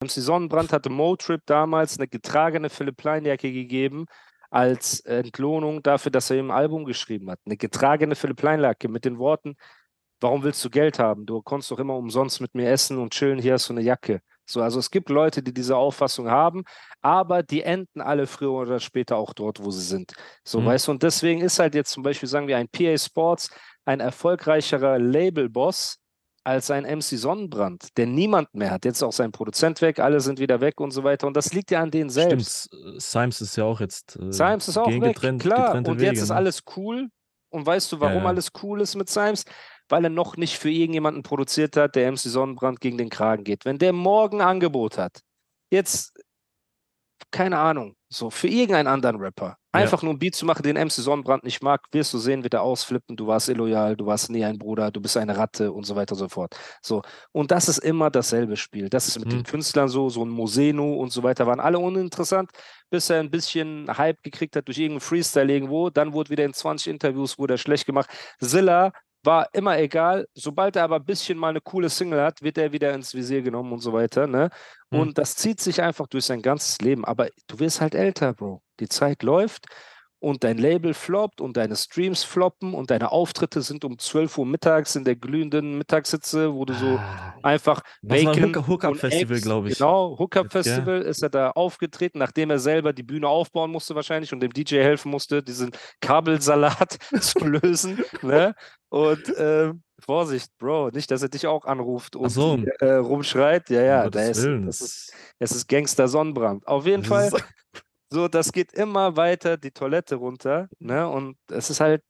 MC Sonnenbrand hatte Motrip damals eine getragene Philipp Plein-Jacke gegeben als Entlohnung dafür, dass er ihm ein Album geschrieben hat. Eine getragene Philipp Plein-Jacke mit den Worten, warum willst du Geld haben? Du konntest doch immer umsonst mit mir essen und chillen, hier hast du eine Jacke. So, also es gibt Leute, die diese Auffassung haben, aber die enden alle früher oder später auch dort, wo sie sind. So, Mhm. weißt du, und deswegen ist halt jetzt zum Beispiel, sagen wir, ein PA Sports ein erfolgreicherer Labelboss als ein MC Sonnenbrand, der niemand mehr hat. Jetzt ist auch sein Produzent weg, alle sind wieder weg und so weiter. Und das liegt ja an denen selbst. Stimmt, Symes ist ja auch jetzt. Äh, Symes ist auch weg, getrennt, klar. Und Wege, jetzt ist ne? alles cool. Und weißt du, warum ja. alles cool ist mit Symes? Weil er noch nicht für irgendjemanden produziert hat, der MC Sonnenbrand gegen den Kragen geht. Wenn der morgen ein Angebot hat, jetzt, keine Ahnung, so für irgendeinen anderen Rapper, Ja. einfach nur ein Beat zu machen, den MC Sonnenbrand nicht mag, wirst du sehen, wird er ausflippen, du warst illoyal, du warst nie ein Bruder, du bist eine Ratte und so weiter und so fort. So. Und das ist immer dasselbe Spiel. Das ist mit den Mhm. Künstlern so, so ein Moseno und so weiter, waren alle uninteressant, bis er ein bisschen Hype gekriegt hat durch irgendeinen Freestyle irgendwo. Dann wurde wieder in 20 Interviews wurde er schlecht gemacht. Zilla war immer egal. Sobald er aber ein bisschen mal eine coole Single hat, wird er wieder ins Visier genommen und so weiter. Ne? Mhm. Und das zieht sich einfach durch sein ganzes Leben. Aber du wirst halt älter, Bro. Die Zeit läuft und dein Label floppt und deine Streams floppen und deine Auftritte sind um 12 Uhr mittags in der glühenden Mittagssitze, wo du so Ah, einfach war Bacon Hook- Hookup Festival, Eggs- glaub ich. Genau, Hookup? Festival ist er da aufgetreten, nachdem er selber die Bühne aufbauen musste wahrscheinlich und dem DJ helfen musste, diesen Kabelsalat zu lösen. Ne? Und ähm, Vorsicht, Bro, nicht, dass er dich auch anruft und so. äh, rumschreit. Ja, ja, um da ist, das ist, es ist Gangster Sonnenbrand. Auf jeden Fall, so, das geht immer weiter die Toilette runter. Ne? Und es ist halt,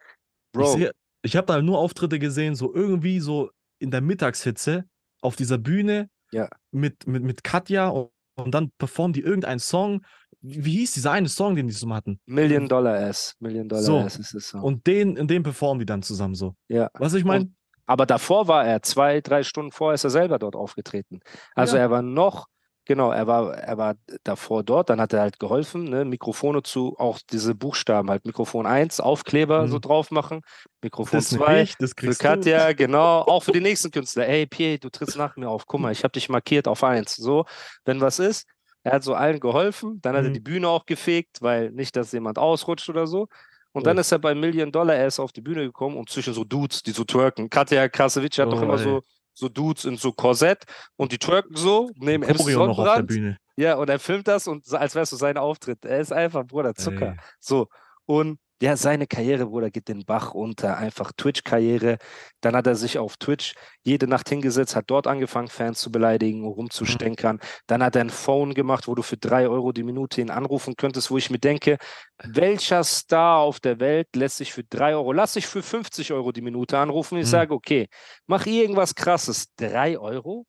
Ich, Bro, sehe- ich habe da nur Auftritte gesehen, so irgendwie so in der Mittagshitze auf dieser Bühne Ja. mit, mit, mit Katja und, und dann performen die irgendeinen Song. Wie, hieß dieser eine Song, den die so hatten? Million Dollar Ass. Million Dollar So. Ass ist es so. Und den, in dem performen die dann zusammen so. ja. Was ich meine? Aber davor war er, zwei, drei Stunden vorher ist er selber dort aufgetreten. Also Ja. er war noch, genau, er war, er war davor dort, dann hat er halt geholfen, ne, Mikrofone zu, auch diese Buchstaben, halt Mikrofon 1, Aufkleber so Mhm. drauf machen, Mikrofon Das nicht 2, ich, das für kriegst Katja, genau, auch für die nächsten Künstler. Ey, Pierre, du trittst nach mir auf, guck mal, ich habe dich markiert auf 1. So, wenn was ist, er hat so allen geholfen, dann hat er Mhm. die Bühne auch gefegt, weil nicht, dass jemand ausrutscht oder so. Und dann ist er bei Million Dollar Ass auf die Bühne gekommen und zwischen so Dudes, die so twerken. Katja Krasowitsch hat doch Oh, immer ey. so, so Dudes in so Korsett und die twerken so. MC Choreo noch auf der. Bühne. Ja, und er filmt das und so, als wärst du sein Auftritt. Er ist einfach, Bruder, Zucker. Ey. So. Und ja, seine Karriere, Bruder, geht den Bach unter. Einfach Twitch-Karriere. Dann hat er sich auf Twitch jede Nacht hingesetzt, hat dort angefangen, Fans zu beleidigen, rumzustänkern. Dann hat er ein Phone gemacht, wo du für drei Euro die Minute ihn anrufen könntest, wo ich mir denke, welcher Star auf der Welt lässt sich für drei Euro, lass sich für 50 Euro die Minute anrufen. Ich Mhm. sage, okay, mach irgendwas krasses. Drei Euro?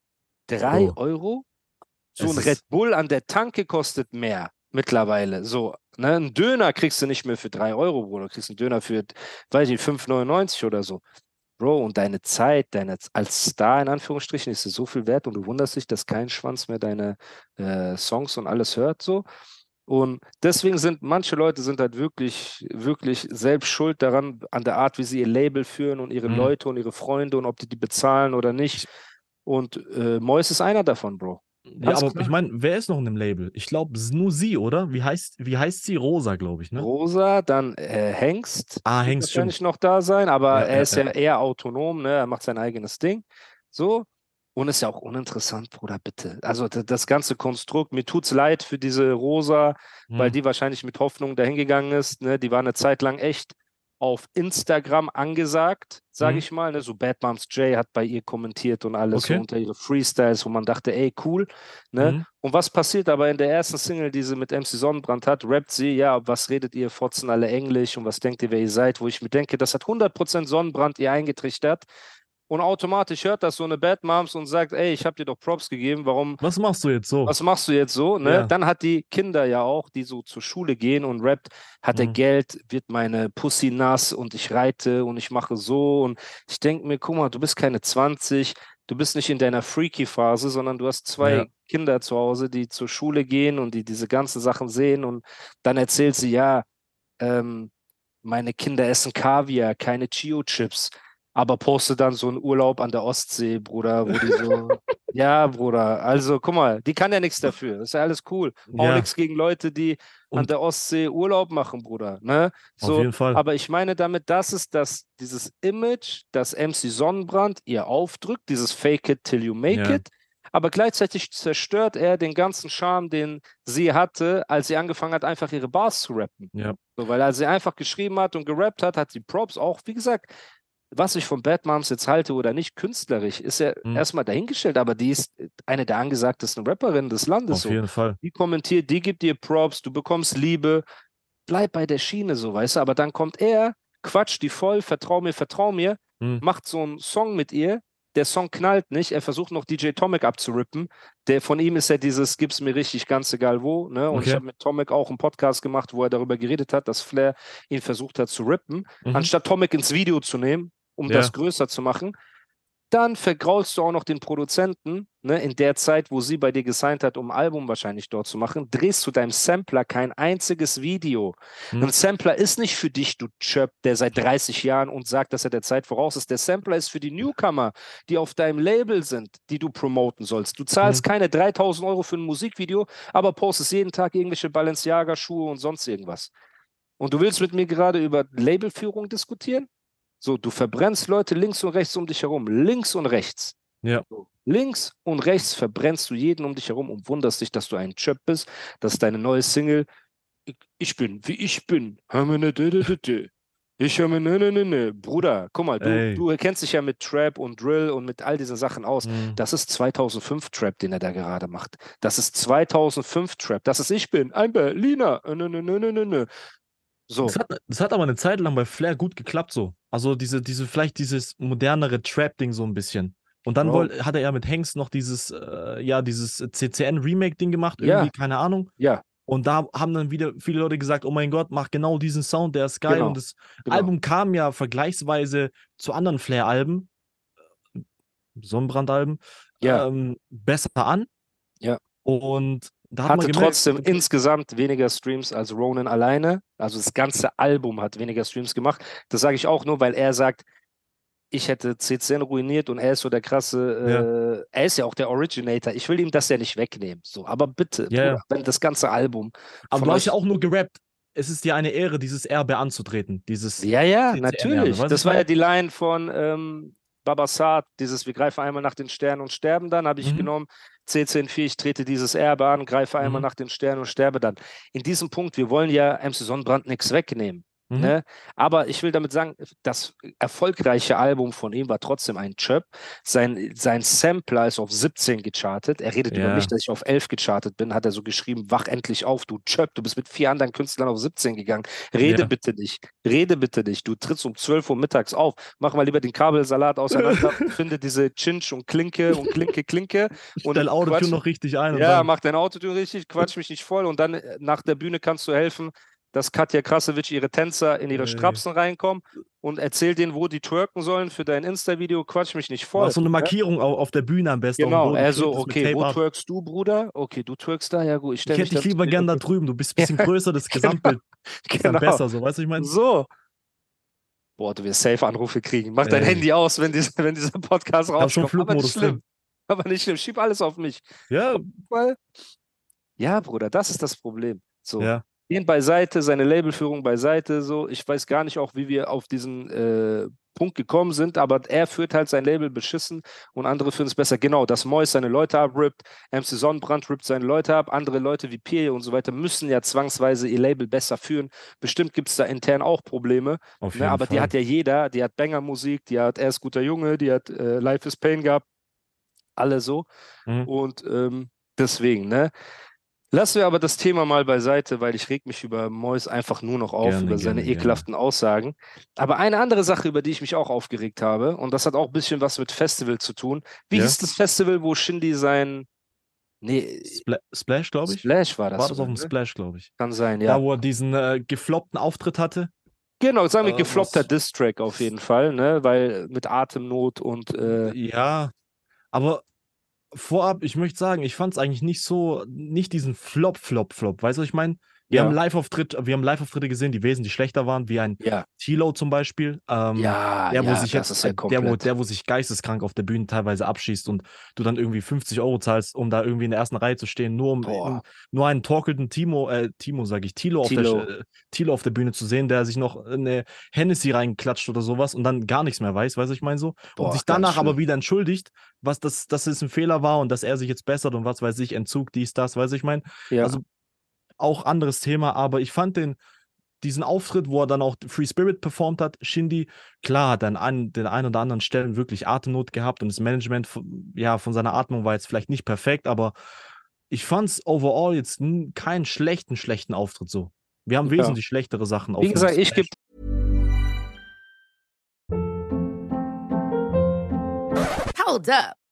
Drei Oh. Euro? So Es ein Red Bull an der Tanke kostet mehr mittlerweile. So, ne? Ein Döner kriegst du nicht mehr für 3 Euro, Bruder. Du kriegst einen Döner für, weiß ich, 5,99 oder so. Bro, und deine Zeit, deine als Star in Anführungsstrichen, ist dir so viel wert und du wunderst dich, dass kein Schwanz mehr deine äh, Songs und alles hört so. Und deswegen sind manche Leute sind halt wirklich, wirklich selbst schuld daran, an der Art, wie sie ihr Label führen und ihre Mhm. Leute und ihre Freunde und ob die die bezahlen oder nicht. Und äh, Mois ist einer davon, Bro. Ja, aber klar. ich meine, wer ist noch in dem Label? Ich glaube, nur sie, oder? Wie heißt, wie heißt sie? Rosa, glaube ich, ne? Rosa, dann äh, Hengst. Ah, Hengst, wahrscheinlich noch da sein, aber Ja, er ja, ist ja, eher autonom, ne? Er macht sein eigenes Ding. So. Und ist ja auch uninteressant, Bruder, bitte. Also das ganze Konstrukt, mir tut's leid für diese Rosa, weil Hm. die wahrscheinlich mit Hoffnung dahingegangen ist. Ne? Die war eine Zeit lang echt auf Instagram angesagt, sage Mhm. ich mal. Ne? So Bad Moms J hat bei ihr kommentiert und alles so Okay. unter ihre Freestyles, wo man dachte, ey, cool. Ne? Mhm. Und was passiert aber in der ersten Single, die sie mit MC Sonnenbrand hat, rappt sie, ja, was redet ihr, fotzen alle Englisch und was denkt ihr, wer ihr seid, wo ich mir denke, das hat 100% Sonnenbrand ihr eingetrichtert. Und automatisch hört das so eine Bad Moms und sagt, ey, ich habe dir doch Props gegeben, warum, Was machst du jetzt so? was machst du jetzt so? Ne? Ja. Dann hat die Kinder ja auch, die so zur Schule gehen und rappt, hat er Mhm. Geld, wird meine Pussy nass und ich reite und ich mache so und ich denke mir, guck mal, du bist keine 20, du bist nicht in deiner Freaky-Phase, sondern du hast zwei Ja. Kinder zu Hause, die zur Schule gehen und die diese ganzen Sachen sehen und dann erzählt sie, ja, ähm, meine Kinder essen Kaviar, keine Chio-Chips. Aber poste dann so einen Urlaub an der Ostsee, Bruder, wo die so, ja, Bruder, also guck mal, die kann ja nichts dafür, ist ja alles cool. Auch Ja. nichts gegen Leute, die an Und- der Ostsee Urlaub machen, Bruder, ne? Auf So, jeden Fall. aber ich meine damit, das ist das, dieses Image, das MC Sonnenbrand ihr aufdrückt, dieses Fake it till you make Ja. it. Aber gleichzeitig zerstört er den ganzen Charme, den sie hatte, als sie angefangen hat, einfach ihre Bars zu rappen. Ja. So, weil als sie einfach geschrieben hat und gerappt hat, hat sie Props auch, wie gesagt, was ich von Bad Moms jetzt halte oder nicht, künstlerisch, ist ja Mhm. erstmal dahingestellt, aber die ist eine der angesagtesten Rapperinnen des Landes. Auf So. jeden Fall. Die kommentiert, die gibt dir Props, du bekommst Liebe, bleib bei der Schiene so, weißt du, aber dann kommt er, quatscht die voll, vertrau mir, vertrau mir, Mhm. macht so einen Song mit ihr, der Song knallt nicht, er versucht noch DJ Tomic abzurippen, der von ihm ist ja dieses, gib's mir richtig, ganz egal wo, ne, und ich Okay. habe mit Tomic auch einen Podcast gemacht, wo er darüber geredet hat, dass Flair ihn versucht hat zu rippen, Mhm. anstatt Tomic ins Video zu nehmen, um Ja. das größer zu machen. Dann vergraulst du auch noch den Produzenten, ne, in der Zeit, wo sie bei dir gesigned hat, um ein Album wahrscheinlich dort zu machen, drehst du deinem Sampler kein einziges Video. Hm. Ein Sampler ist nicht für dich, du Chöp, der seit 30 Jahren und sagt, dass er der Zeit voraus ist. Der Sampler ist für die Newcomer, die auf deinem Label sind, die du promoten sollst. Du zahlst Mhm. keine 3000 Euro für ein Musikvideo, aber postest jeden Tag irgendwelche Balenciaga-Schuhe und sonst irgendwas. Und du willst mit mir gerade über Labelführung diskutieren? So, du verbrennst Leute links und rechts um dich herum. Links und rechts. Ja. So, links und rechts verbrennst du jeden um dich herum und wunderst dich, dass du ein Chöp bist, dass deine neue Single Ich, bin, wie ich bin. Hör mir ne. Ich höre mir ne, ne, ne, ne. Bruder, guck mal, du, du kennst dich ja mit Trap und Drill und mit all diesen Sachen aus. Mhm. Das ist 2005 Trap, den er da gerade macht. Das ist 2005 Trap. Das ist ich bin, ein Berliner. Nö, nö, nö, nö, nö, nö. So, Das hat, das hat aber eine Zeit lang bei Flair gut geklappt so. Also diese, diese, vielleicht dieses modernere Trap-Ding so ein bisschen. Und dann Bro. woll, hat er ja mit Hengst noch dieses, äh, ja, dieses CCN-Remake-Ding gemacht, Ja. irgendwie, keine Ahnung. ja, Und da haben dann wieder viele Leute gesagt, oh mein Gott, mach genau diesen Sound, der ist geil. Genau, Und das genau. Album kam ja vergleichsweise zu anderen Flair-Alben, Sonnenbrand-Alben, Ja. ähm, besser an. Ja. Und da hat hatte gemerkt, trotzdem insgesamt weniger Streams als Ronan alleine. Also das ganze Album hat weniger Streams gemacht. Das sage ich auch nur, weil er sagt, ich hätte CCN ruiniert und er ist so der krasse, äh, er ist ja auch der Originator. Ich will ihm das ja nicht wegnehmen. So, aber bitte, Ja, ja. Bruder, wenn das ganze Album. aber du hast ja auch nur gerappt. Es ist dir eine Ehre, dieses Erbe anzutreten. Dieses, Ja, ja, CCN natürlich. Das war ja die Line von ähm, Babasat, dieses Wir greifen einmal nach den Sternen und sterben dann, habe ich Mhm. genommen. CCN4, ich trete dieses Erbe an, greife einmal Mhm. nach den Sternen und sterbe dann. In diesem Punkt, wir wollen ja MC Sonnenbrand nichts wegnehmen. Mhm. Ne? Aber ich will damit sagen, das erfolgreiche Album von ihm war trotzdem ein Chöp. Sein, sein Sampler ist auf 17 gechartet. Er redet über Ja. mich, dass ich auf 11 gechartet bin, hat er so geschrieben, wach endlich auf, du Chöp, du bist mit vier anderen Künstlern auf 17 gegangen. Rede Ja. bitte nicht, rede bitte nicht. Du trittst um 12 Uhr mittags auf, mach mal lieber den Kabelsalat auseinander, finde diese Chinch und Klinke und Klinke, Klinke. Und Autotune quatsch- noch richtig ein. ja, mach dein Autotune richtig, quatsch mich nicht voll und dann äh, nach der Bühne kannst du helfen, dass Katja Krasowitsch ihre Tänzer in ihre Ey. Strapsen reinkommen und erzähl denen, wo die twerken sollen für dein Insta-Video, quatsch mich nicht voll. Mach so eine ne? Markierung au- auf der Bühne am besten. Genau, also, okay, wo twerkst du, Bruder? Okay, du twerkst da, ja gut, ich Ich hätte dich lieber gern da drüben. Du bist ein bisschen größer, das Gesamtbild ist dann Genau. besser. So, weißt du, ich meine? So. Boah, du wirst safe Anrufe kriegen. Mach dein Ey. Handy aus, wenn, dies, wenn dieser Podcast schon rauskommt. Aber nicht schlimm. Aber nicht schlimm. Schieb alles auf mich. Ja, Weil, ja, Bruder, das ist das Problem. So. ja. Ihn beiseite, seine Labelführung beiseite, so. Ich weiß gar nicht auch, wie wir auf diesen äh, Punkt gekommen sind, aber er führt halt sein Label beschissen und andere führen es besser. Genau, dass Mois seine Leute abrippt, MC Sonnenbrand rippt seine Leute ab, andere Leute wie Pierre und so weiter müssen ja zwangsweise ihr Label besser führen. Bestimmt gibt es da intern auch Probleme, ne, aber Fall. die hat ja jeder, die hat Banger-Musik, die hat Er ist guter Junge, die hat äh, Life is Pain gehabt, alle so. Mhm. Und ähm, deswegen, ne? Lassen wir aber das Thema mal beiseite, weil ich reg mich über Mois einfach nur noch auf, Gerne, über seine gerne, gerne. ekelhaften Aussagen. Aber eine andere Sache, über die ich mich auch aufgeregt habe, und das hat auch ein bisschen was mit Festival zu tun. Wie Ja. hieß das Festival, wo Shindy sein. Nee, Spla Splash, glaube ich. Splash war das. War das auf dem? Splash, glaube ich. Kann sein, Da, ja. wo er diesen äh, gefloppten Auftritt hatte. Genau, sagen wir Äh, gefloppter Diss-Track auf jeden Fall, ne? Weil mit Atemnot und äh, Ja, aber vorab, ich möchte sagen, ich fand es eigentlich nicht so, nicht diesen Flop, Flop, Flop. Weißt du, ich meine? Wir Ja. haben Live-Auftritt, wir haben Live-Auftritte gesehen, die wesentlich schlechter waren, wie ein ja, Tilo zum Beispiel. Ähm, ja, der, wo ja, sich das jetzt, ja der, wo, der, wo sich geisteskrank auf der Bühne teilweise abschießt und du dann irgendwie 50 Euro zahlst, um da irgendwie in der ersten Reihe zu stehen, nur um um, nur einen torkelnden Timo, äh, Timo sage ich, Tilo auf. Der, äh, Tilo auf der Bühne zu sehen, der sich noch eine Hennessy reinklatscht oder sowas und dann gar nichts mehr weiß, weißt du, ich meine so? Boah, und sich danach aber wieder entschuldigt, was das, dass es ein Fehler war und dass er sich jetzt bessert und was weiß ich, Entzug, dies, das, weiß ich mein. Ja. Also auch anderes Thema, aber ich fand den, diesen Auftritt, wo er dann auch Free Spirit performt hat, Shindy, klar, hat er an den ein oder anderen Stellen wirklich Atemnot gehabt und das Management von, ja, von seiner Atmung war jetzt vielleicht nicht perfekt, aber ich fand es overall jetzt keinen schlechten, schlechten Auftritt so. Wir haben Ja. wesentlich schlechtere Sachen auf Wie gesagt, ich gebe Hold up.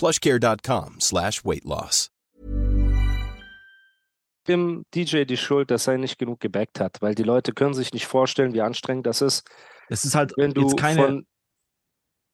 plushcare.com slash weight loss. dem DJ die Schuld, dass er nicht genug gebackt hat, weil die Leute können sich nicht vorstellen, wie anstrengend das ist, Es ist halt wenn du jetzt keine, von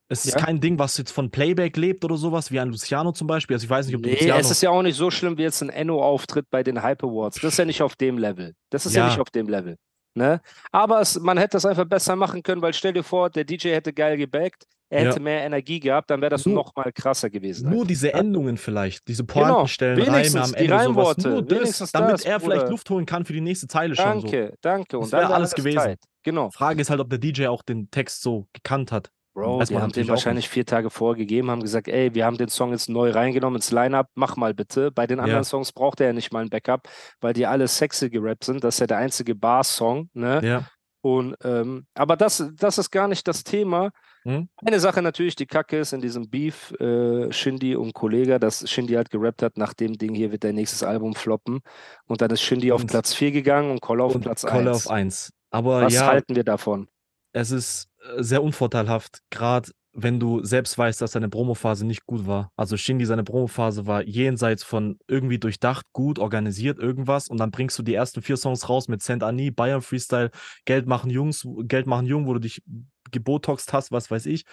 es ist Ja? kein Ding, was jetzt von Playback lebt oder sowas, wie ein Luciano zum Beispiel. Also ich weiß nicht, ob Nee, Luciano es ist ja auch nicht so schlimm wie jetzt ein Enno-Auftritt bei den Hype Awards. Das ist ja nicht auf dem Level. Das ist ja, Ja. nicht auf dem Level. Ne? Aber es, man hätte das einfach besser machen können, weil stell dir vor, der DJ hätte geil gebackt, er Ja. hätte mehr Energie gehabt, dann wäre das Nur- noch mal krasser gewesen. Nur diese Ja? Endungen vielleicht, diese Genau, Pointenstellen, Reime wenigstens am die Ende, sowas. Reimworte, Nur das, damit das, er vielleicht. Luft holen kann für die nächste Zeile schon. So. Danke, danke. Und Das wäre wär alles gewesen. tight. Genau. Frage ist halt, ob der DJ auch den Text so gekannt hat. Bro, Weiß die man haben den wahrscheinlich vier Tage vorgegeben, haben gesagt, ey, wir haben den Song jetzt neu reingenommen ins Line-Up, mach mal bitte. Bei den anderen Ja. Songs braucht er ja nicht mal ein Backup, weil die alle sexy gerappt sind. Das ist ja der einzige Bar-Song, ne? Ja. Und, ähm, aber das, das ist gar nicht das Thema. Hm? Eine Sache natürlich, die Kacke ist in diesem Beef, äh, Shindy und Kollega, dass Shindy halt gerappt hat, nach dem Ding hier wird der nächstes Album floppen. Und dann ist Shindy auf Platz 4 gegangen und Kolle auf Und Platz Kolle 1. auf 1. Aber Was ja, halten wir davon? es ist sehr unvorteilhaft, gerade wenn du selbst weißt, dass seine Promophase nicht gut war. Also Shindy, seine Promophase war jenseits von irgendwie durchdacht, gut, organisiert, irgendwas und dann bringst du die ersten vier Songs raus mit Saint Ani, Bayern Freestyle, Geld machen Jungs, Geld machen Jung, wo du dich gebotoxt hast, was weiß ich.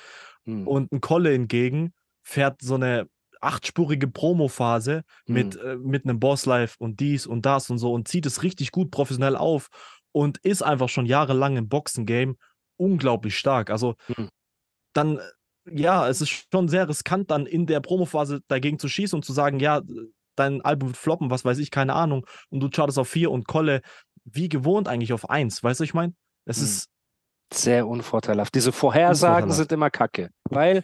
Hm. Und ein Kolle hingegen fährt so eine achtspurige Promophase mit, Hm. äh, mit einem Boss Life und dies und das und so und zieht es richtig gut professionell auf und ist einfach schon jahrelang im Boxen-Game unglaublich stark. Also Hm. dann, ja, es ist schon sehr riskant, dann in der Promophase dagegen zu schießen und zu sagen, ja, dein Album wird floppen, was weiß ich, keine Ahnung. Und du chartest auf vier und Kolle, wie gewohnt eigentlich auf eins, weißt du, ich meine? Es Hm. ist, Sehr unvorteilhaft. Diese Vorhersagen Unvorteilhaft. sind immer kacke. Weil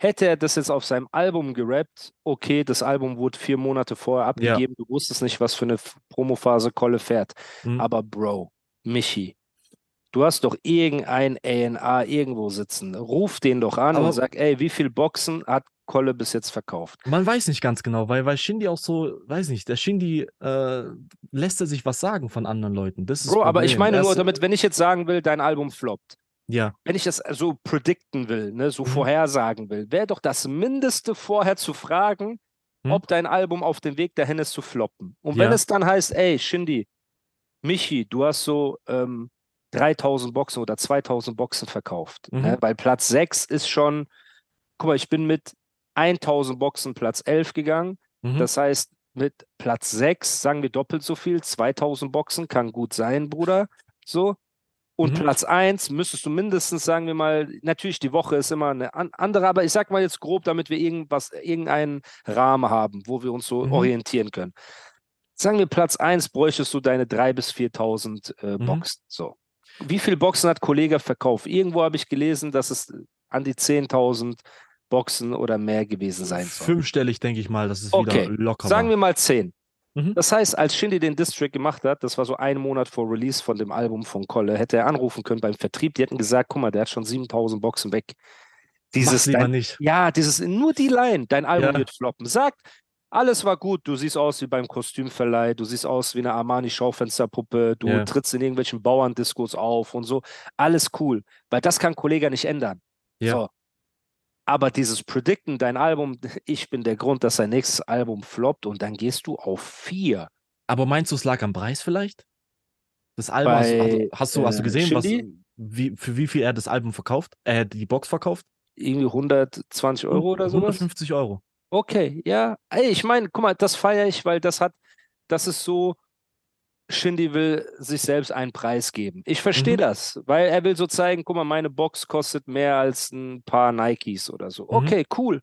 hätte er das jetzt auf seinem Album gerappt, okay, das Album wurde vier Monate vorher abgegeben, du wusstest nicht, was für eine Promophase Kolle fährt. hm, Aber Bro, Michi, du hast doch irgendein A&A irgendwo sitzen. Ruf den doch an Aber- und sag, ey, wie viel Boxen hat Kolle bis jetzt verkauft? Man weiß nicht ganz genau, weil, weil Shindy auch so, weiß nicht, der Shindy äh, lässt er sich was sagen von anderen Leuten. Das ist Bro, aber ich meine nur damit, wenn ich jetzt sagen will, dein Album floppt, Ja, wenn ich das so predikten will, ne, so Mhm. vorhersagen will, wäre doch das Mindeste vorher zu fragen, Mhm. ob dein Album auf dem Weg dahin ist zu floppen. Und wenn Ja. es dann heißt, ey, Shindy, Michi, du hast so ähm, 3000 Boxen oder 2000 Boxen verkauft. Mhm. Ne? Weil Platz 6 ist schon, guck mal, ich bin mit 1000 Boxen Platz 11 gegangen. Mhm. Das heißt, mit Platz 6 sagen wir doppelt so viel, 2000 Boxen kann gut sein, Bruder. So. Und Mhm. Platz 1 müsstest du mindestens, sagen wir mal, natürlich die Woche ist immer eine an andere, aber ich sag mal jetzt grob, damit wir irgendwas, irgendeinen Rahmen haben, wo wir uns so Mhm. orientieren können. Sagen wir, Platz 1 bräuchtest du deine 3.000 bis 4.000 äh, Mhm. Boxen. So. Wie viele Boxen hat Kollege verkauft? Irgendwo habe ich gelesen, dass es an die 10.000 Boxen oder mehr gewesen sein soll. Fünfstellig, denke ich mal, dass es Okay, wieder locker Sagen wir mal 10. Mhm. Das heißt, als Shindy den District gemacht hat, das war so ein Monat vor Release von dem Album von Kolle, hätte er anrufen können beim Vertrieb. Die hätten gesagt, guck mal, der hat schon 7000 Boxen weg. Dieses, dein, nicht. ja, dieses, nur die Line, dein Album Ja. wird floppen. Sagt, alles war gut, du siehst aus wie beim Kostümverleih, du siehst aus wie eine Armani-Schaufensterpuppe, du Ja. trittst in irgendwelchen Bauerndiskos auf und so. Alles cool, weil das kann Kollege nicht ändern. Ja. So. Aber dieses Predicten, dein Album, ich bin der Grund, dass sein nächstes Album floppt und dann gehst du auf vier. Aber meinst du, es lag am Preis vielleicht? Das Album, hast, du- Bei, hast, du, hast du äh, gesehen, was, wie, für wie viel er das Album verkauft? Äh, die Box verkauft? Irgendwie 120 Euro oder sowas? 150 Euro. Okay, ja. Ey, ich meine, guck mal, das feiere ich, weil das hat, das ist so, Shindy will sich selbst einen Preis geben. Ich verstehe Mhm. das, weil er will so zeigen, guck mal, meine Box kostet mehr als ein paar Nikes oder so. Mhm. Okay, cool.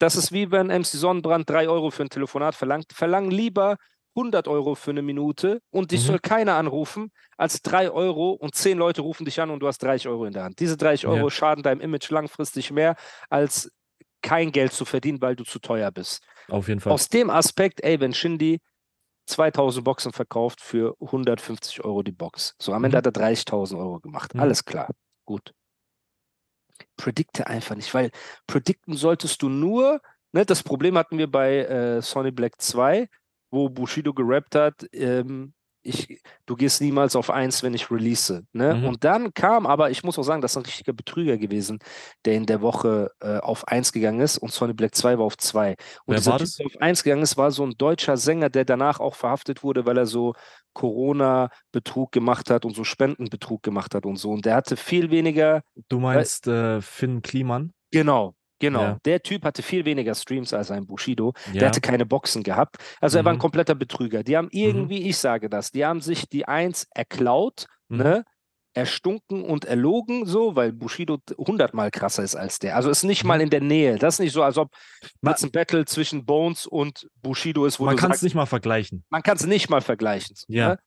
Das ist wie wenn MC Sonnenbrand 3 Euro für ein Telefonat verlangt. Verlang lieber 100 Euro für eine Minute und dich Mhm. soll keiner anrufen, als 3 Euro und 10 Leute rufen dich an und du hast 30 Euro in der Hand. Diese 30 Ja. Euro schaden deinem Image langfristig mehr, als kein Geld zu verdienen, weil du zu teuer bist. Auf jeden Fall. Aus dem Aspekt, ey, wenn Shindy 2000 Boxen verkauft für 150 Euro die Box. So, am Ende Mhm. hat er 30.000 Euro gemacht. Mhm. Alles klar. Gut. Predikte einfach nicht, weil predikten solltest du nur, ne, das Problem hatten wir bei äh, Sonny Black 2, wo Bushido gerappt hat, ähm, ich, du gehst niemals auf eins, wenn ich release. Ne? Mhm. Und dann kam aber, ich muss auch sagen, das ist ein richtiger Betrüger gewesen, der in der Woche äh, auf eins gegangen ist und Sonny Black 2 war auf zwei. Und Wer dieser war Typ, das? der auf eins gegangen ist, war so ein deutscher Sänger, der danach auch verhaftet wurde, weil er so Corona-Betrug gemacht hat und so Spendenbetrug gemacht hat und so. Und der hatte viel weniger, Du meinst äh, Finn Kliman? genau, genau. Ja. Der Typ hatte viel weniger Streams als ein Bushido. Der Ja. hatte keine Boxen gehabt. Also er war ein Mhm. kompletter Betrüger. Die haben irgendwie, ich sage das, die haben sich die Eins erklaut, Mhm. ne? erstunken und erlogen, so, weil Bushido hundertmal krasser ist als der. Also ist nicht Mhm. mal in der Nähe. Das ist nicht so, als ob jetzt ein Battle zwischen Bones und Bushido ist, wo Man kann es nicht mal vergleichen. man kann es nicht mal vergleichen. so, Ja. Ne?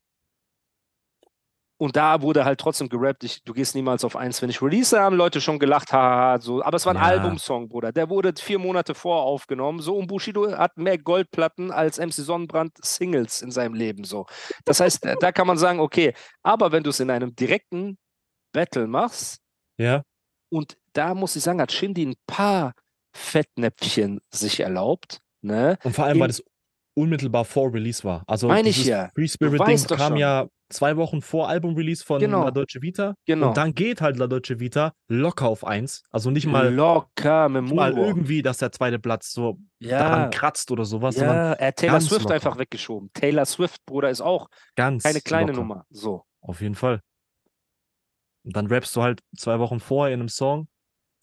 Und da wurde halt trotzdem gerappt, ich, du gehst niemals auf eins, wenn ich release, haben Leute schon gelacht, haha, so. Aber es war ein Ja. Albumsong, Bruder. Der wurde vier Monate vor aufgenommen. So, und Bushido hat mehr Goldplatten als MC Sonnenbrand Singles in seinem Leben. So. Das heißt, da- da kann man sagen, okay, aber wenn du es in einem direkten Battle machst, Ja. und da muss ich sagen, hat Shindy ein paar Fettnäpfchen sich erlaubt. Ne? Und vor allem, In- weil das unmittelbar vor Release war. Also Meine ich ja. Free Spirit Ding kam schon. ja zwei Wochen vor Album-Release von Genau. La Dolce Vita. Genau. Und dann geht halt La Dolce Vita locker auf eins. Also nicht mal, locker mit nicht mal irgendwie, dass der zweite Platz so Ja. daran kratzt oder sowas, Ja, er hat Taylor Swift locker. einfach weggeschoben. Taylor Swift, Bruder, ist auch ganz keine kleine locker. Nummer. So. Auf jeden Fall. Und dann rappst du halt zwei Wochen vorher in einem Song.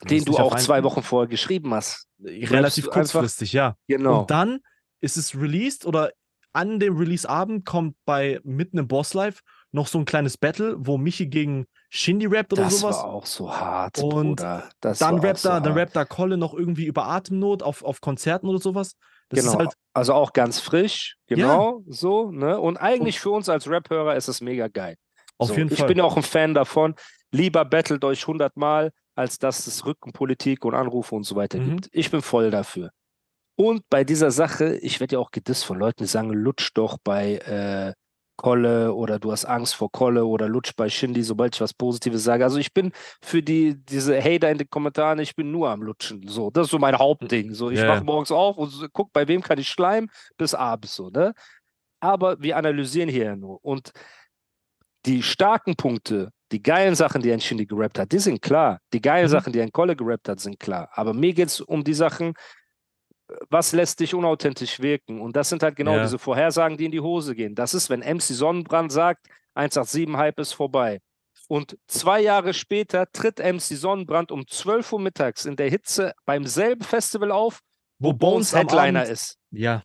Den du auch zwei Wochen vorher geschrieben hast. Relativ kurzfristig, ja. Genau. Und dann ist es released oder an dem Release-Abend kommt bei mitten im Boss Live noch so ein kleines Battle, wo Michi gegen Shindy rappt oder das sowas. war auch so hart, Und Bruder. Das dann rappt so da, dann rappt da Kolle noch irgendwie über Atemnot auf, auf Konzerten oder sowas. Das genau. ist halt, also auch ganz frisch, genau, so, ne? Und eigentlich für uns als Rap-Hörer ist es mega geil. auf so. jeden ich Fall. bin ja auch ein Fan davon. Lieber battelt euch hundertmal, als dass es Rückenpolitik und Anrufe und so weiter Mhm. gibt. Ich bin voll dafür. Und bei dieser Sache, ich werde ja auch gedisst von Leuten, die sagen, lutsch doch bei äh, Kolle oder du hast Angst vor Kolle oder lutsch bei Shindy, sobald ich was Positives sage. Also ich bin für die, diese Hater in den Kommentaren, ich bin nur am Lutschen. So, das ist so mein Hauptding. So, ich Ja, wache morgens auf und so, guck, bei wem kann ich schleimen, bis abends so, ne? Aber wir analysieren hier ja nur. Und die starken Punkte, die geilen Sachen, die ein Shindy gerappt hat, die sind klar. Die geilen Mhm. Sachen, die ein Kolle gerappt hat, sind klar. Aber mir geht es um die Sachen, was lässt dich unauthentisch wirken? Und das sind halt genau Ja. diese Vorhersagen, die in die Hose gehen. Das ist, wenn MC Sonnenbrand sagt, 187-Hype ist vorbei. Und zwei Jahre später tritt MC Sonnenbrand um 12 Uhr mittags in der Hitze beim selben Festival auf, wo, Bones am Headliner ist. Ja.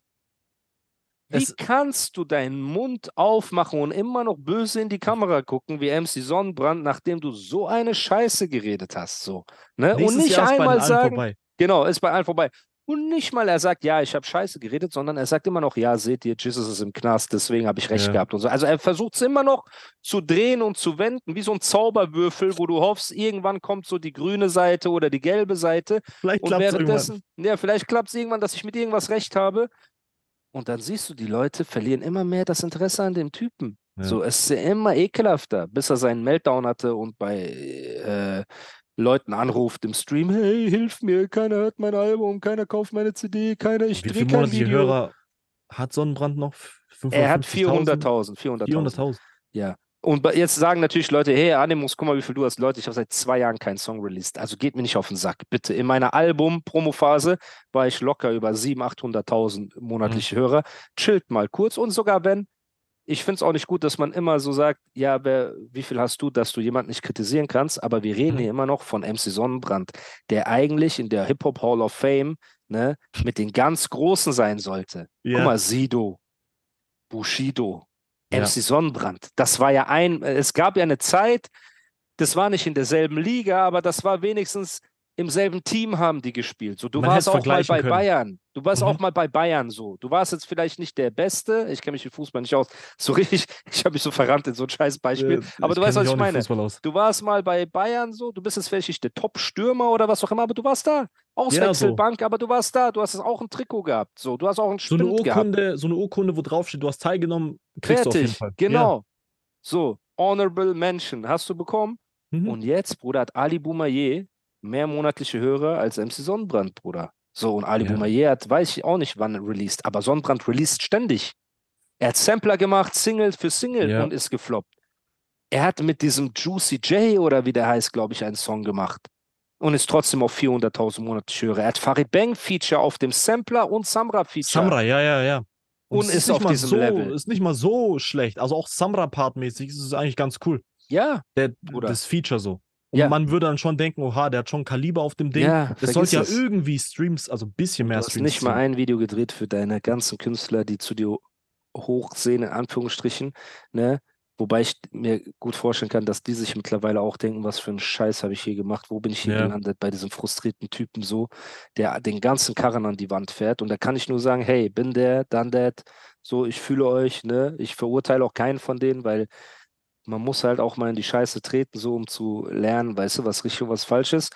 Wie Es- kannst du deinen Mund aufmachen und immer noch böse in die Kamera gucken, wie MC Sonnenbrand, nachdem du so eine Scheiße geredet hast? So, ne? Und nicht einmal allen sagen, vorbei. genau, ist bei allen vorbei. Und nicht mal er sagt, ja, ich habe Scheiße geredet, sondern er sagt immer noch, ja, seht ihr, Jesus ist im Knast, deswegen habe ich recht Ja. gehabt und so. Also er versucht es immer noch zu drehen und zu wenden, wie so ein Zauberwürfel, wo du hoffst, irgendwann kommt so die grüne Seite oder die gelbe Seite. Vielleicht Und klappt es irgendwann. währenddessen, ja, vielleicht klappt es irgendwann, dass ich mit irgendwas recht habe. Und dann siehst du, die Leute verlieren immer mehr das Interesse an dem Typen. Ja. So, es ist immer ekelhafter, bis er seinen Meltdown hatte und bei äh, Leuten anruft im Stream, hey, hilf mir, keiner hört mein Album, keiner kauft meine CD, keiner, ich drehe kein Video. Hörer hat Sonnenbrand noch? Er hat 550.000? 400.000, 400.000. 400.000. Ja. Und jetzt sagen natürlich Leute, hey, Animus, guck mal, wie viel du hast. Leute, ich habe seit zwei Jahren keinen Song released. Also geht mir nicht auf den Sack, bitte. In meiner Album-Promo-Phase war ich locker über 700.000, 800.000 monatliche Hörer. Chillt mal kurz. Und sogar wenn, ich finde es auch nicht gut, dass man immer so sagt, ja, wer, wie viel hast du, dass du jemanden nicht kritisieren kannst. Aber wir reden Mhm. hier immer noch von MC Sonnenbrand, der eigentlich in der Hip-Hop Hall of Fame ne, mit den ganz Großen sein sollte. Ja. Guck mal, Sido, Bushido, Ja. MC Sonnenbrand. Das war ja ein, es gab ja eine Zeit, das war nicht in derselben Liga, aber das war wenigstens im selben Team haben die gespielt. So, du Man warst auch mal bei können. Bayern. Du warst Mhm. auch mal bei Bayern so. Du warst jetzt vielleicht nicht der Beste. Ich kenne mich mit Fußball nicht aus. So richtig, ich habe mich so verrannt in so ein scheiß Beispiel. Äh, aber du weißt, was ich meine. Du warst mal bei Bayern so, du bist jetzt vielleicht nicht der Top-Stürmer oder was auch immer, aber du warst da. Auswechselbank, aber du warst da. Du hast auch ein Trikot gehabt. So, du hast auch einen So eine Sprint gehabt. Urkunde, so eine Urkunde, wo draufsteht, du hast teilgenommen, Fertig, genau. So, Honorable Mention hast du bekommen. Ja. Mhm. Und jetzt, Bruder, hat Ali Boumaier mehr monatliche Hörer als MC Sonnenbrand, Bruder. So, und Ali Ja. Boumaier hat, weiß ich auch nicht, wann er released, aber Sonnenbrand released ständig. Er hat Sampler gemacht, Single für Single Ja. und ist gefloppt. Er hat mit diesem Juicy J oder wie der heißt, glaube ich, einen Song gemacht. Und ist trotzdem auf 400.000 monatliche Hörer. Er hat Farid Bang Feature auf dem Sampler und Samra Feature. Samra, ja, ja, ja. Und es ist nicht auf mal diesem so, Level. Ist nicht mal so schlecht. Also auch Samra-Part-mäßig ist es eigentlich ganz cool. Ja, Der, das Feature so. Und Ja. man würde dann schon denken, oha, der hat schon Kaliber auf dem Ding. Ja, das sollte ja es. irgendwie Streams, also ein bisschen mehr Du hast Streams. nicht mal ein Video gedreht für deine ganzen Künstler, die zu dir hochsehen, in Anführungsstrichen, ne? Wobei ich mir gut vorstellen kann, dass die sich mittlerweile auch denken, was für einen Scheiß habe ich hier gemacht, wo bin ich hier Ja. gelandet bei diesem frustrierten Typen so, der den ganzen Karren an die Wand fährt. Und da kann ich nur sagen, hey, bin der, done that, so, ich fühle euch, ne? Ich verurteile auch keinen von denen, weil man muss halt auch mal in die Scheiße treten, so um zu lernen, weißt du, was richtig und was falsch ist.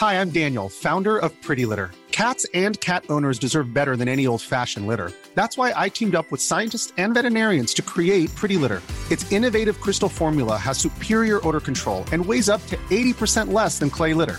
Hi, I'm Daniel, founder of Pretty Litter. Cats and cat owners deserve better than any old fashioned litter. That's why I teamed up with scientists and veterinarians to create Pretty Litter. Its innovative crystal formula has superior odor control and weighs up to 80% less than clay litter.